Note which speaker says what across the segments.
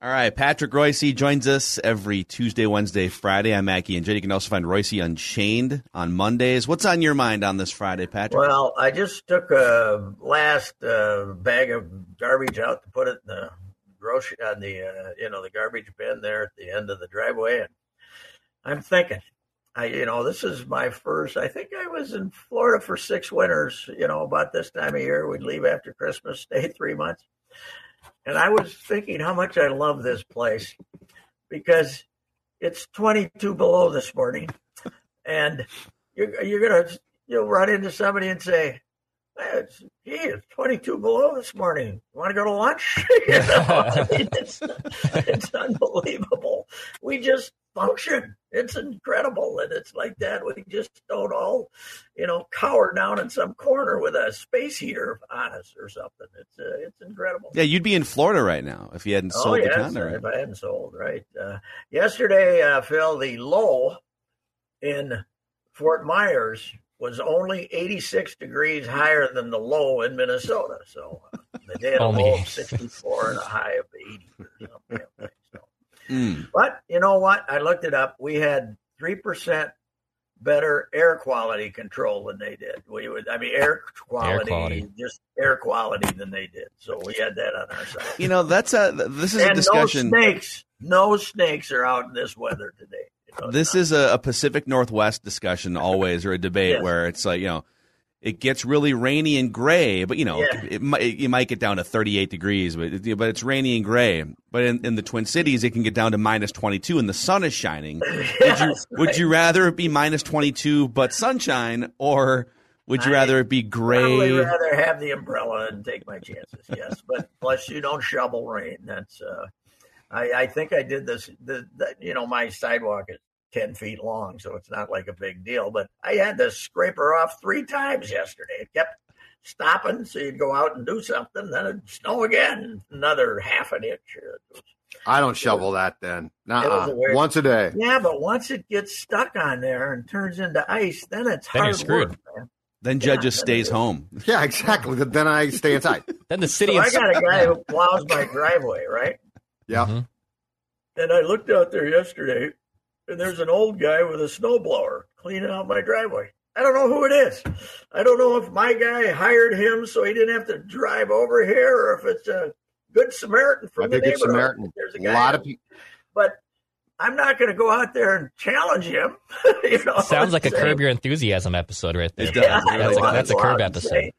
Speaker 1: All right, Patrick Reusse joins us every Tuesday, Wednesday, Friday. I'm Mackey and Jay. You can also find Royce Unchained on Mondays. What's on your mind on this Friday, Patrick?
Speaker 2: Well, I just took a last uh, bag of garbage out to put it in the grocery on the uh, you know the garbage bin there at the end of the driveway, and I'm thinking, I you know this is my first. I think I was in Florida for six winters. You know, about this time of year, we'd leave after Christmas, stay three months and I was thinking how much I love this place because it's 22 below this morning, and you're you're gonna you'll run into somebody and say, it's, gee, it's 22 below this morning. You want to go to lunch? you know, I mean, it's, it's unbelievable. We just function. It's incredible. And it's like that. We just don't all, you know, cower down in some corner with a space heater on us or something. It's uh, it's incredible.
Speaker 1: Yeah, you'd be in Florida right now if you hadn't
Speaker 2: Oh,
Speaker 1: sold
Speaker 2: yes,
Speaker 1: the condo. Right?
Speaker 2: If I hadn't sold, right. Uh, yesterday, uh, Phil, the low in Fort Myers was only 86 degrees higher than the low in Minnesota. So uh, the day had a low of 64 and a high of 80 or something. So.
Speaker 1: Mm.
Speaker 2: But you know what? I looked it up. We had 3% better air quality control than they did. We would, I mean, air quality,
Speaker 3: quality.
Speaker 2: just air quality than they did. So we had that on our side.
Speaker 1: You know, that's a this is a discussion.
Speaker 2: no snakes. No snakes are out in this weather today. You know,
Speaker 1: this
Speaker 2: it's
Speaker 1: is a, a Pacific Northwest discussion always, or a debate
Speaker 2: Yes.
Speaker 1: where it's like you know, it gets really rainy and gray, but you know,
Speaker 2: Yeah.
Speaker 1: it, might you might get down to 38 degrees, but it- but it's rainy and gray. But in, in the Twin Cities, it can get down to minus 22, and the sun is shining. would you
Speaker 2: Yes,
Speaker 1: would you rather it be minus 22 but sunshine, or would you
Speaker 2: I
Speaker 1: rather it be gray?
Speaker 2: rather have the umbrella and take my chances. Yes, but plus you don't shovel rain. That's. Uh, I, I think I did this. The, the you know my sidewalk is ten feet long, so it's not like a big deal. But I had to scrape her off three times yesterday. It kept stopping, so you'd go out and do something, then it'd snow again, another half an inch.
Speaker 4: I don't shovel that then.
Speaker 2: was
Speaker 4: Nuh-uh. Once a day.
Speaker 2: Yeah, but once it gets stuck on there and turns into ice, then it's
Speaker 3: Then you're
Speaker 2: hard
Speaker 3: screwed.
Speaker 2: work. Man.
Speaker 1: Then
Speaker 2: Yeah,
Speaker 1: Judd just stays home.
Speaker 4: Yeah, exactly. then I stay inside.
Speaker 3: Then the city.
Speaker 2: So I got a guy who plows my driveway, right?
Speaker 4: Yeah.
Speaker 3: Mhm.
Speaker 2: And I looked out there yesterday, and there's an old guy with a snowblower cleaning out my driveway. I don't know who it is. I don't know if my guy hired him so he didn't have to drive over here, or if it's a good Samaritan from
Speaker 4: I
Speaker 2: the neighborhood.
Speaker 4: Samaritan.
Speaker 2: There's a
Speaker 4: A lot of people.
Speaker 2: but I'm not going to go out there and challenge him. you know,
Speaker 3: Sounds like a Curb Your Enthusiasm episode right there.
Speaker 2: Yeah,
Speaker 3: that's a, that's a Curb
Speaker 2: out and
Speaker 3: episode.
Speaker 2: say,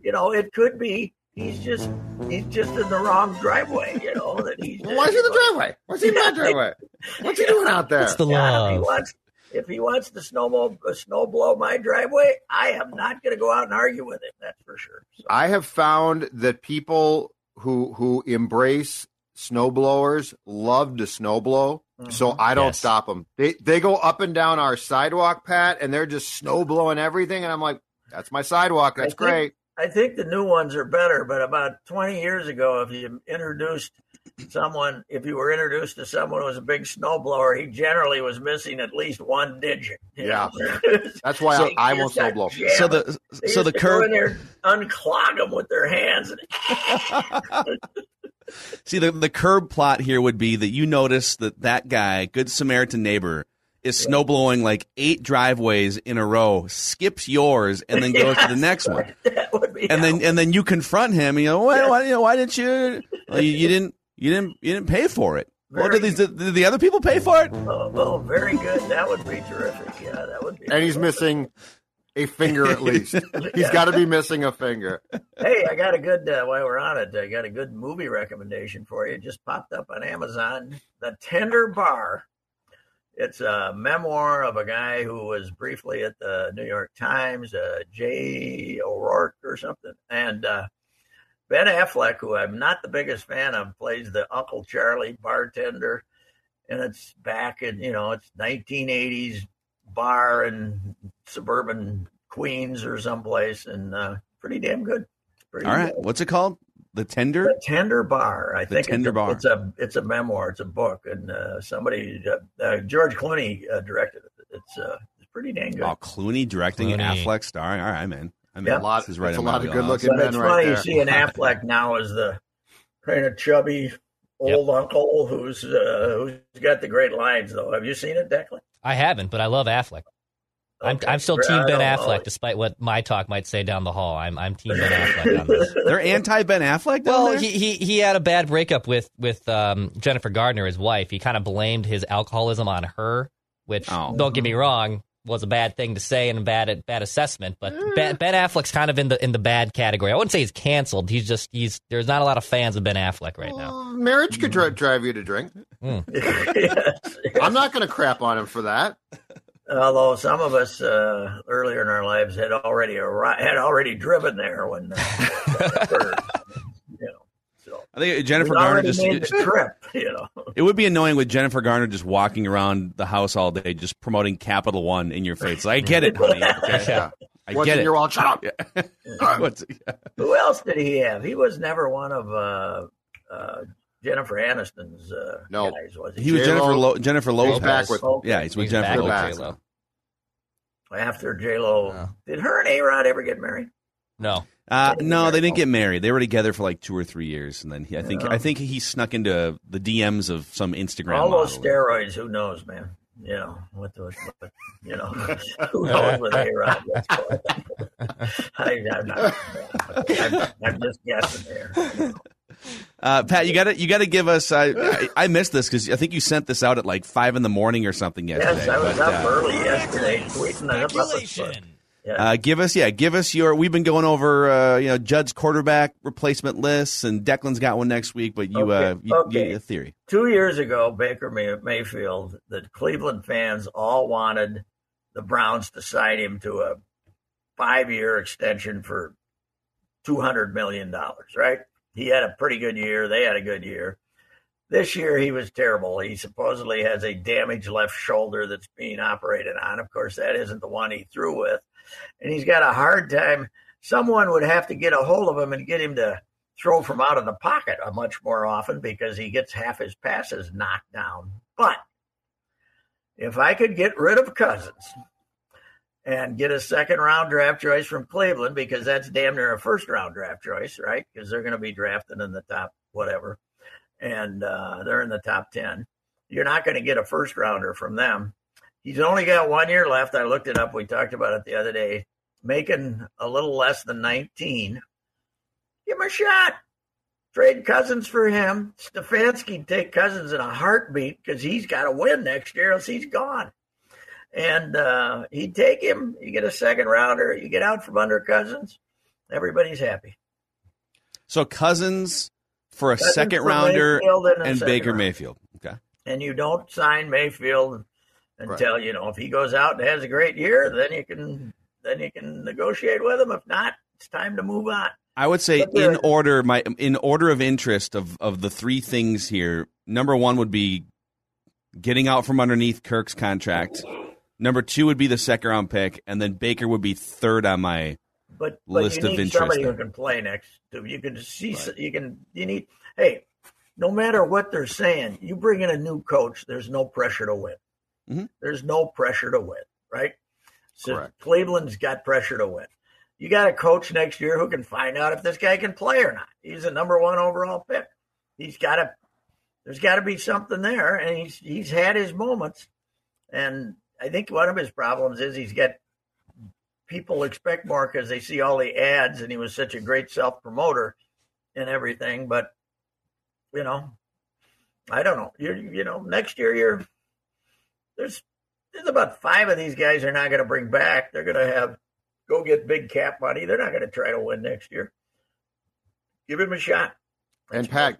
Speaker 2: You know, it could be he's just he's just in the wrong driveway. You know that he's.
Speaker 4: Why is he in the driveway? What's he in my driveway? What's he doing out there?
Speaker 3: It's the
Speaker 2: Yeah, if he wants, if he wants to snowblow, uh, snowblow my driveway, I am not going to go out and argue with him. That's for sure. So,
Speaker 4: I have found that people who who embrace snowblowers love to snowblow. So
Speaker 2: Mhm.
Speaker 4: I don't
Speaker 3: Yes.
Speaker 4: stop them. They they go up and down our sidewalk, Pat, and they're just snow blowing everything. And I'm like, that's my sidewalk. That's
Speaker 2: I think-
Speaker 4: great.
Speaker 2: I think the new ones are better, but about 20 years ago, if you introduced someone, if you were introduced to someone who was a big snowblower, he generally was missing at least one digit.
Speaker 4: Yeah. That's why
Speaker 1: So-
Speaker 4: I, I won't snowblow.
Speaker 1: So the
Speaker 2: They
Speaker 1: so the
Speaker 2: used to go
Speaker 1: curb
Speaker 2: there, unclog them with their hands. And,
Speaker 1: See, the, the curb plot here would be that you notice that that guy, Good Samaritan neighbor, is snowblowing like eight driveways in a row, skips yours, and then goes to the next one.
Speaker 2: that would be
Speaker 1: And then and then you confront him. And you know why? Why, you know, why didn't you, well, you? You didn't. You didn't. You didn't pay for it. Well, did, these, did the other people pay for it?
Speaker 2: Oh, oh, very good. That would be terrific. Yeah, that would be.
Speaker 4: And he's missing a finger at least. He's
Speaker 2: Yeah.
Speaker 4: got to be missing a finger.
Speaker 2: Hey, I got a good. Uh, while we're on it, I got a good movie recommendation for you. It just popped up on Amazon. The Tender Bar. It's a memoir of a guy who was briefly at the New York Times, uh, Jay O'Rourke or something, and uh, Ben Affleck, who I'm not the biggest fan of, plays the Uncle Charlie bartender, and it's back in you know it's 1980s bar in suburban Queens or someplace, and uh, pretty damn good. Pretty
Speaker 1: All right.
Speaker 2: good.
Speaker 1: What's it called? The tender.
Speaker 2: The Tender Bar. I
Speaker 1: The
Speaker 2: think
Speaker 1: Tender
Speaker 2: it's, a,
Speaker 1: Bar.
Speaker 2: it's a it's a memoir. It's a book, and uh, somebody uh, uh, George Clooney uh, directed it. It's uh, it's pretty dang good.
Speaker 1: Oh, Clooney directing and
Speaker 3: Clooney.
Speaker 1: Affleck starring. All right, I'm in. I'm in.
Speaker 2: Yeah.
Speaker 4: A lot,
Speaker 1: This is right
Speaker 4: that's a lot of good looking
Speaker 2: but
Speaker 4: men
Speaker 2: it's
Speaker 4: right
Speaker 2: funny
Speaker 4: there.
Speaker 2: seeing Affleck now as the kind of chubby, old uncle who's uh, who's got the great lines though. Have you seen it, Declan?
Speaker 3: I haven't, but I love Affleck. I'm,
Speaker 2: Okay.
Speaker 3: I'm still Team Ben
Speaker 2: don't know.
Speaker 3: Affleck, despite what my talk might say down the hall. I'm I'm Team Ben Affleck on this.
Speaker 1: They're anti Ben Affleck. Down
Speaker 3: Well,
Speaker 1: there?
Speaker 3: he, he he had a bad breakup with with um, Jennifer Garner, his wife. He kind of blamed his alcoholism on her, which
Speaker 1: Oh.
Speaker 3: don't get me wrong was a bad thing to say and a bad bad assessment. But ben, ben Affleck's kind of in the in the bad category. I wouldn't say he's canceled. He's just he's there's not a lot of fans of Ben Affleck right now.
Speaker 4: Well, marriage could dri- drive you to drink.
Speaker 2: yes,
Speaker 4: I'm not going to crap on him for that.
Speaker 2: Although some of us uh, earlier in our lives had already arri- had already driven there when uh, it occurred, you know. So
Speaker 1: I think Jennifer Garner just.
Speaker 2: made the trip, you know.
Speaker 1: It would be annoying with Jennifer Garner just walking around the house all day, just promoting Capital One in your face. Like, I get it, honey. Okay?
Speaker 4: Yeah.
Speaker 1: I
Speaker 4: What's
Speaker 1: get
Speaker 4: in
Speaker 1: it.
Speaker 4: your wallet? Shut up.
Speaker 1: What's-
Speaker 2: Who else did he have? He was never one of uh, uh, Jennifer Aniston's uh,
Speaker 4: No.
Speaker 2: guys, was he?
Speaker 1: He was
Speaker 4: J-Lo.
Speaker 1: Jennifer Lo- Jennifer Lopez.
Speaker 4: back with
Speaker 2: Okay.
Speaker 1: yeah, he's with
Speaker 3: He's
Speaker 1: Jennifer Lopez.
Speaker 3: with J-Lo.
Speaker 2: After J Lo,
Speaker 3: Yeah.
Speaker 2: did her and A Rod ever get married?
Speaker 3: No,
Speaker 1: Uh, no, they didn't get married. They were together for like two or three years, and then he, I think
Speaker 2: Yeah.
Speaker 1: I think he snuck into the DMs of some Instagram.
Speaker 2: All those steroids, who knows, man? You know what those, what, you know, who knows with A Rod? I, I'm not. I'm, I'm just guessing there. You know.
Speaker 1: Uh, Pat, you got to you got to give us. I I, I missed this because I think you sent this out at like five in the morning or something yesterday.
Speaker 2: Yes, I was
Speaker 1: but,
Speaker 2: up
Speaker 1: uh,
Speaker 2: early yesterday tweeting it up.
Speaker 3: speculation.
Speaker 2: Yeah.
Speaker 1: Uh, give us, yeah, give us your. We've been going over, uh, you know, Judd's quarterback replacement lists, and Declan's got one next week. But you, uh,
Speaker 2: Okay,
Speaker 1: you,
Speaker 2: okay.
Speaker 1: you- a theory.
Speaker 2: two years ago, Baker May- Mayfield, the Cleveland fans all wanted the Browns to sign him to a five-year extension for two hundred million dollars. Right? He had a pretty good year. They had a good year. This year he was terrible. He supposedly has a damaged left shoulder that's being operated on. Of course, that isn't the one he threw with, and he's got a hard time. Someone would have to get a hold of him and get him to throw from out of the pocket uh, much more often because he gets half his passes knocked down. But if I could get rid of Cousins and get a second round draft choice from Cleveland, because that's damn near a first round draft choice, right? Because they're going to be drafted in the top whatever, and uh, they're in the top 10. You're not going to get a first rounder from them. He's only got one year left. I looked it up. We talked about it the other day. Making a little less than 19 give him a shot. Trade Cousins for him. Stefanski take Cousins in a heartbeat because he's got to win next year, else he's gone. And uh, he'd take him. You get a second rounder. You get out from under Cousins. Everybody's happy.
Speaker 1: So Cousins for a
Speaker 2: Cousins
Speaker 1: second
Speaker 2: for
Speaker 1: rounder
Speaker 2: Mayfield and,
Speaker 1: and
Speaker 2: second
Speaker 1: Baker
Speaker 2: rounder.
Speaker 1: Mayfield. Okay.
Speaker 2: And you don't sign Mayfield until you know if he goes out and has a great year, then you can then you can negotiate with him. If not, it's time to move on.
Speaker 1: I would say in order, my in order of interest of of the three things here. Number one would be getting out from underneath Kirk's contract. Number two would be the second round pick, and then Baker would be third on my.
Speaker 2: but but
Speaker 1: list
Speaker 2: you
Speaker 1: of
Speaker 2: need
Speaker 1: interest
Speaker 2: somebody who can play next to you. Can see you can you need hey no matter what they're saying you bring in a new coach there's no pressure to win.
Speaker 1: Mhm.
Speaker 2: there's no pressure to win right? So
Speaker 4: Correct.
Speaker 2: cleveland's got pressure to win. You got a coach next year who can find out if this guy can play or not. He's a number one overall pick. He's got to there's got to be something there and he's he's had his moments and i think one of his problems is he's got people expect more because they see all the ads and he was such a great self promoter and everything. But you know, I don't know. You you know, next year you're there's there's about five of these guys are not going to bring back. They're going to have go get big cap money. They're not going to try to win next year. Give him a shot.
Speaker 4: And Pat,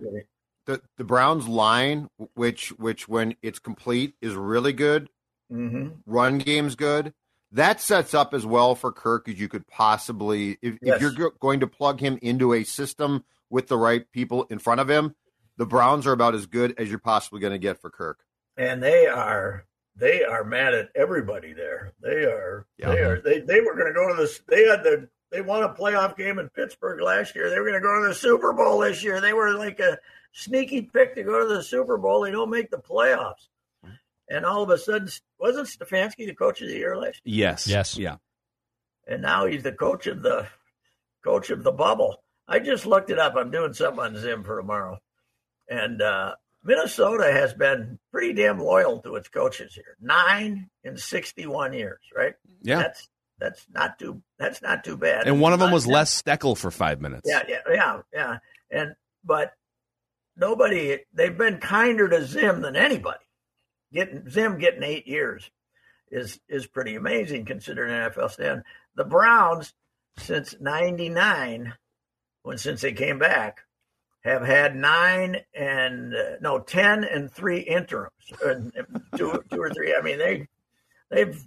Speaker 4: the the Browns line, which which when it's complete is really good.
Speaker 2: Hmm
Speaker 4: Run game's good. That sets up as well for Kirk as you could possibly if,
Speaker 2: Yes.
Speaker 4: if you're go- going to plug him into a system with the right people in front of him. The Browns are about as good as you're possibly going to get for Kirk.
Speaker 2: and they are they are mad at everybody there. They are
Speaker 4: Yeah.
Speaker 2: they are they they were going to go to this. They had the they won a playoff game in Pittsburgh last year. They were going to go to the Super Bowl this year. They were like a sneaky pick to go to the Super Bowl. They don't make the playoffs, and all of a sudden, wasn't Stefanski the coach of the year last year?
Speaker 1: Yes.
Speaker 3: Yes.
Speaker 1: Yeah.
Speaker 2: And now he's the coach of the coach of the bubble. I just looked it up. I'm doing something on Zim for tomorrow. And uh, Minnesota has been pretty damn loyal to its coaches here. Nine in 61 years, right?
Speaker 1: Yeah.
Speaker 2: That's that's not too that's not too bad.
Speaker 1: And one of them
Speaker 2: But-
Speaker 1: was Les Steckel for five minutes.
Speaker 2: Yeah, yeah, yeah, yeah. And but nobody they've been kinder to Zim than anybody. Getting Zim getting eight years is is pretty amazing considering NFL stand. The Browns since '99, when since they came back, have had nine and uh, no ten and three interims, and two two or three. I mean they they've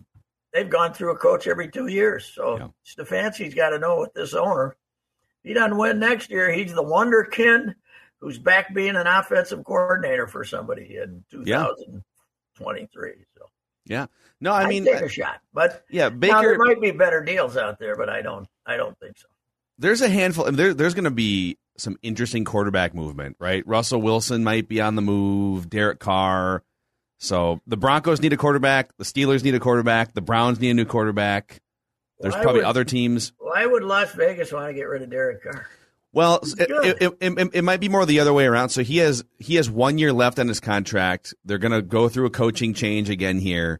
Speaker 2: they've gone through a coach every two years. So
Speaker 1: Yeah.
Speaker 2: Stefanski's got to know with this owner. If he doesn't win next year, he's the wonderkin who's back being an offensive coordinator for somebody in 2023. So
Speaker 1: Yeah. No, I
Speaker 2: I'd
Speaker 1: mean,
Speaker 2: take uh, a shot, but
Speaker 1: yeah,
Speaker 2: now
Speaker 1: Baker.
Speaker 2: there might be better deals out there, but I don't. I don't think so.
Speaker 1: there's a handful. and There, there's going to be some interesting quarterback movement, right? Russell Wilson might be on the move. Derek Carr. So the Broncos need a quarterback. The Steelers need a quarterback. The Browns need a new quarterback. There's
Speaker 2: Why
Speaker 1: probably
Speaker 2: would-
Speaker 1: other teams.
Speaker 2: Why would Las Vegas want to get rid of Derek Carr?
Speaker 1: Well, it, it, it, it, might be more the other way around. So he has he has one year left on his contract. They're going to go through a coaching change again here,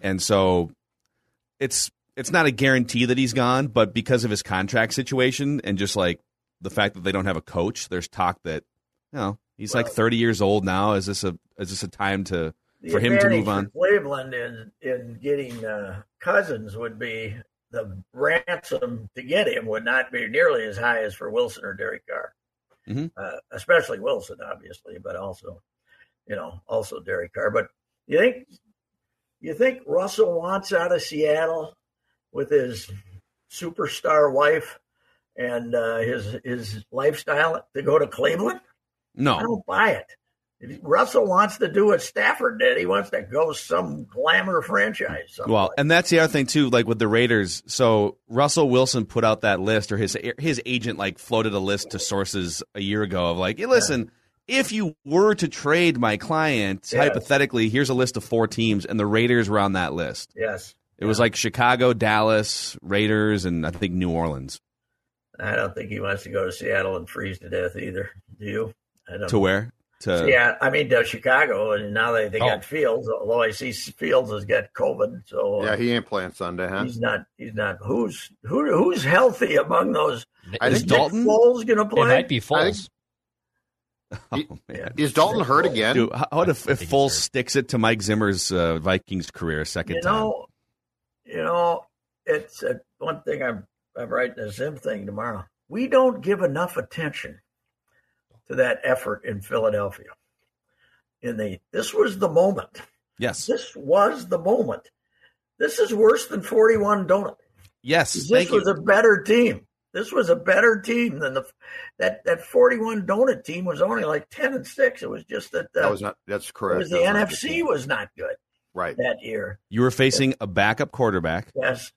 Speaker 1: and so it's it's not a guarantee that he's gone, but because of his contract situation and just like the fact that they don't have a coach, there's talk that you know he's like 30 years old now. Is this a is this a time to for him to move on?
Speaker 2: Cleveland in in getting uh, Cousins would be the ransom to get him would not be nearly as high as for Wilson or Derek Carr,
Speaker 1: Mhm.
Speaker 2: uh, especially Wilson, obviously, but also, you know, also Derek Carr. But you think you think Russell wants out of Seattle with his superstar wife and uh, his his lifestyle to go to Cleveland?
Speaker 1: No, I
Speaker 2: don't buy it. If Russell wants to do what Stafford did. He wants to go some glamour franchise. someplace.
Speaker 1: Well, and that's the other thing too, like with the Raiders. So Russell Wilson put out that list, or his his agent like floated a list to sources a year ago of like, hey, listen, if you were to trade my client,
Speaker 2: Yes.
Speaker 1: hypothetically, here's a list of four teams, and the Raiders were on that list.
Speaker 2: yes,
Speaker 1: It was like Chicago, Dallas, Raiders, and I think New Orleans.
Speaker 2: I don't think he wants to go to Seattle and freeze to death either. Do you? I don't.
Speaker 1: To where? To
Speaker 2: Yeah, I mean to Chicago, and now they, they
Speaker 3: Oh.
Speaker 2: got Fields. Although I see Fields has got COVID, so uh,
Speaker 4: Yeah, he ain't playing Sunday, huh?
Speaker 2: he's not. He's not. Who's who? Who's healthy among those?
Speaker 4: I
Speaker 1: is
Speaker 4: think
Speaker 2: Nick
Speaker 1: Dalton?
Speaker 2: Foles going to
Speaker 3: It
Speaker 2: play?
Speaker 3: might be
Speaker 4: I
Speaker 3: Foles.
Speaker 1: Oh, man.
Speaker 4: Is Dalton hurt again?
Speaker 1: Dude, how- what if,
Speaker 3: I
Speaker 1: if Foles sticks it to Mike Zimmer's uh, Vikings career a second
Speaker 2: you
Speaker 1: time?
Speaker 2: you know, it's uh, one thing I'm I'm writing a Zim thing tomorrow. We don't give enough attention to that effort in Philadelphia. In the this was the moment.
Speaker 1: Yes,
Speaker 2: This was the moment. This is worse than 41 donut.
Speaker 1: yes.
Speaker 2: This was
Speaker 1: you.
Speaker 2: a better team. This was a better team than the that that 41 donut team was only like 10 and 6. It was just that, uh,
Speaker 4: that was not. That's correct.
Speaker 2: was the
Speaker 4: That not
Speaker 2: NFC
Speaker 4: team.
Speaker 2: was not good
Speaker 4: right.
Speaker 2: that year.
Speaker 1: You were facing a backup quarterback.
Speaker 2: Yes.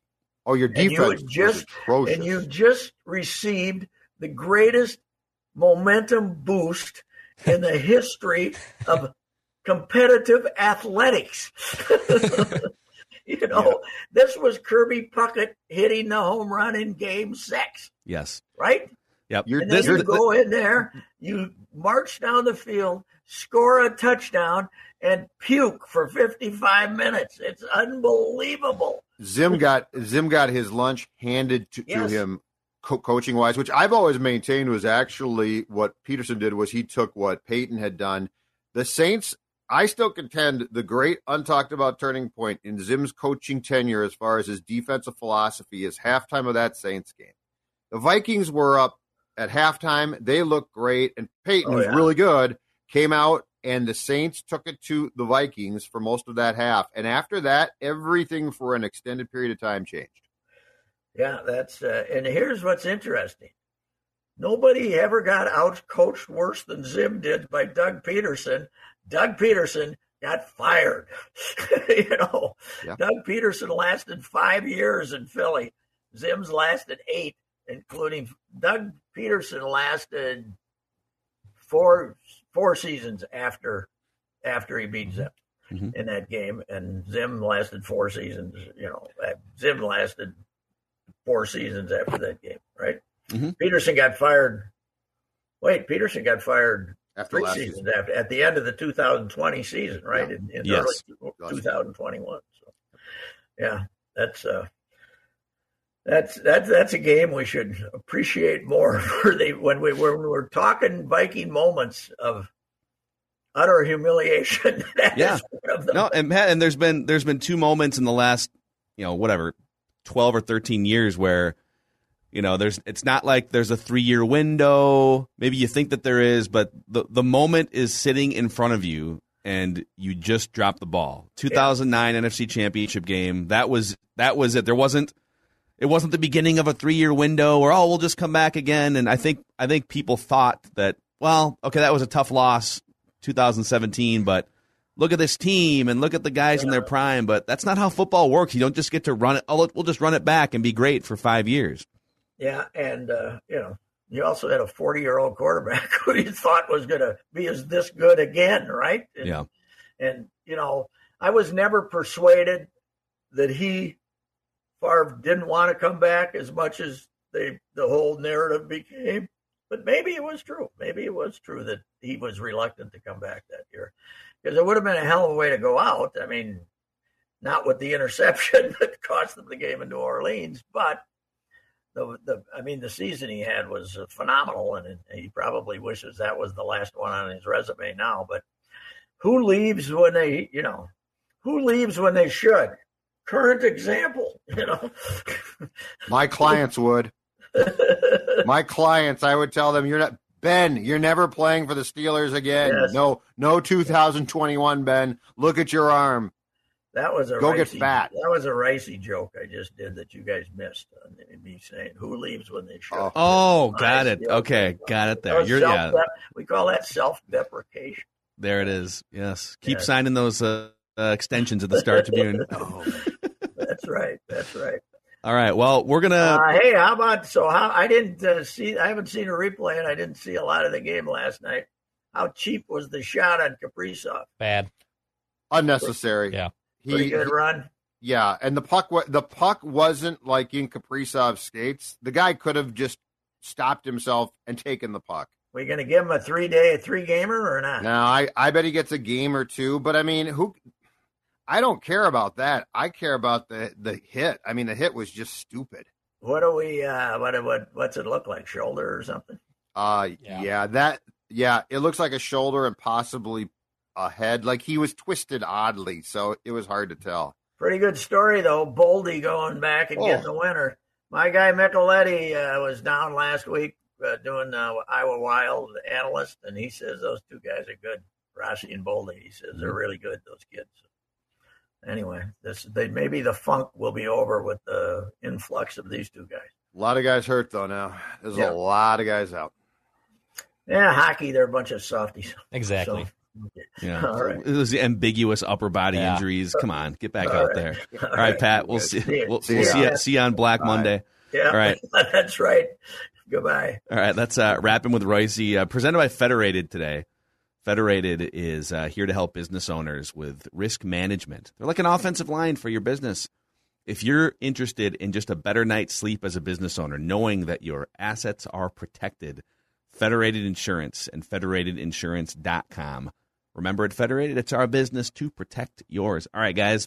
Speaker 4: Oh, your
Speaker 2: And you
Speaker 4: defense was
Speaker 2: just-
Speaker 4: atrocious.
Speaker 2: and you just received the greatest momentum boost in the history of competitive athletics. you know, this was Kirby Puckett hitting the home run in game six,
Speaker 1: Yes.
Speaker 2: right?
Speaker 1: Yep.
Speaker 4: You're-
Speaker 2: And then
Speaker 1: This-
Speaker 2: you
Speaker 1: th-
Speaker 2: go in there, you march down the field, score a touchdown, and puke for 55 minutes. It's unbelievable.
Speaker 4: Zim got Zim got his lunch handed to,
Speaker 2: Yes.
Speaker 4: to him, co- coaching wise, which I've always maintained was actually what Pederson did was he took what Payton had done. The Saints, I still contend, the great untalked about turning point in Zim's coaching tenure as far as his defensive philosophy is halftime of that Saints game. The Vikings were up at halftime; they looked great, and Payton,
Speaker 2: Oh, yeah.
Speaker 4: really good, came out and the Saints took it to the Vikings for most of that half. And after that, everything for an extended period of time changed.
Speaker 2: Yeah, that's uh, and here's what's interesting. Nobody ever got out coached worse than Zim did by Doug Pederson. Doug Pederson got fired. you know,
Speaker 4: Yeah.
Speaker 2: Doug Pederson lasted five years in Philly. Zim's lasted eight, including Doug Pederson lasted four four seasons after after he beat Zim
Speaker 1: Mhm.
Speaker 2: in that game, and Zim lasted four seasons. You know, Zim lasted four seasons after that game, right?
Speaker 1: Mhm.
Speaker 2: Pederson got fired. Wait, Pederson got fired
Speaker 4: after
Speaker 2: three
Speaker 4: last
Speaker 2: seasons
Speaker 4: season.
Speaker 2: after, at the end of the 2020 season, right? In, in
Speaker 1: Yes.
Speaker 2: early 2021. So, yeah, that's uh, that's that's that's a game we should appreciate more for the when we when we're talking Viking moments of utter humiliation. that
Speaker 1: Yeah.
Speaker 2: is one of them.
Speaker 1: No, and Pat, and there's been there's been two moments in the last you know whatever twelve or thirteen years where you know there's it's not like there's a three year window. Maybe you think that there is, but the the moment is sitting in front of you and you just drop the ball. 2009 NFC Championship game. That was that was it. There wasn't it wasn't the beginning of a three year window or oh we'll just come back again. And I think I think people thought that well okay that was a tough loss 2017, but look at this team and look at the guys in their prime. But that's not how football works. You don't just get to run it. Oh, we'll just run it back and be great for five years.
Speaker 2: Yeah, and uh, you know, you also had a 40 year old quarterback who you thought was going to be as this good again, right? And,
Speaker 1: Yeah.
Speaker 2: And you know, I was never persuaded that he Favre didn't want to come back as much as they the whole narrative became. But maybe it was true. Maybe it was true that he was reluctant to come back that year because it would have been a hell of a way to go out. I mean, not with the interception that cost them the game in New Orleans, but the the I mean the season he had was phenomenal, and he probably wishes that was the last one on his resume now. But who leaves when they you know who leaves when they should? Current example, you know.
Speaker 4: My clients would. My clients, I would tell them, "You're not Ben. You're never playing for the Steelers again.
Speaker 2: Yes.
Speaker 4: No, no, 2021, Ben. Look at your arm.
Speaker 2: That was a
Speaker 4: Go get fat.
Speaker 2: That was a Reusse joke I just did that you guys missed. Me saying who leaves when they show.
Speaker 4: Oh.
Speaker 1: Oh, got it. Okay, got it there. You're yeah,
Speaker 2: We call that self-deprecation.
Speaker 1: there it is. Yes, keep
Speaker 2: Yes.
Speaker 1: signing those uh, uh, extensions at the Star Tribune.
Speaker 2: That's right. That's right.
Speaker 1: All right. Well, we're gonna.
Speaker 2: Uh, hey, how about so? How I didn't uh, see. I haven't seen a replay, and I didn't see a lot of the game last night. How cheap was the shot on Kaprizov?
Speaker 3: Bad.
Speaker 4: Unnecessary.
Speaker 3: Yeah.
Speaker 2: Pretty
Speaker 4: He,
Speaker 2: good run.
Speaker 4: yeah, and the puck, wa- the puck wasn't like in Kaprizov's skates. The guy could have just stopped himself and taken the puck.
Speaker 2: We going to give him a three day, three gamer or not?
Speaker 4: No, I, I bet he gets a game or two, but I mean, who? I don't care about that. I care about the the hit. I mean, the hit was just stupid.
Speaker 2: What do we? Uh, what what what's it look like? Shoulder or something?
Speaker 4: Uh,
Speaker 3: Yeah.
Speaker 4: yeah. that yeah, it looks like a shoulder and possibly a head. Like he was twisted oddly, so it was hard to tell.
Speaker 2: Pretty good story though. Boldy going back and getting
Speaker 4: Oh.
Speaker 2: the winner. My guy Micheletti uh, was down last week uh, doing uh, Iowa Wild analyst, and he says those two guys are good. Rossi and Boldy. He says they're really good. Those kids. Anyway, this they maybe the funk will be over with the influx of these two guys.
Speaker 4: A lot of guys hurt though. Now there's
Speaker 2: Yeah.
Speaker 4: a lot of guys out.
Speaker 2: Yeah, hockey, they're a bunch of softies.
Speaker 3: Exactly.
Speaker 2: So,
Speaker 1: Yeah,
Speaker 2: All right.
Speaker 1: it was the ambiguous upper body
Speaker 3: Yeah.
Speaker 1: injuries. Come on, get back
Speaker 2: All
Speaker 1: out
Speaker 2: right.
Speaker 1: there.
Speaker 2: all
Speaker 1: All right, Pat. We'll see.
Speaker 2: See.
Speaker 1: We'll,
Speaker 4: See
Speaker 1: we'll see you, see you on Black
Speaker 4: Bye.
Speaker 2: Yeah,
Speaker 1: Monday. All right.
Speaker 2: that's right. Goodbye.
Speaker 1: All right, that's uh, wrapping with Reusse. Uh, presented by Federated today. Federated is uh, here to help business owners with risk management. They're like an offensive line for your business. If you're interested in just a better night's sleep as a business owner, knowing that your assets are protected, Federated Insurance and federatedinsurance.com. Remember at Federated, it's our business to protect yours. All right, guys.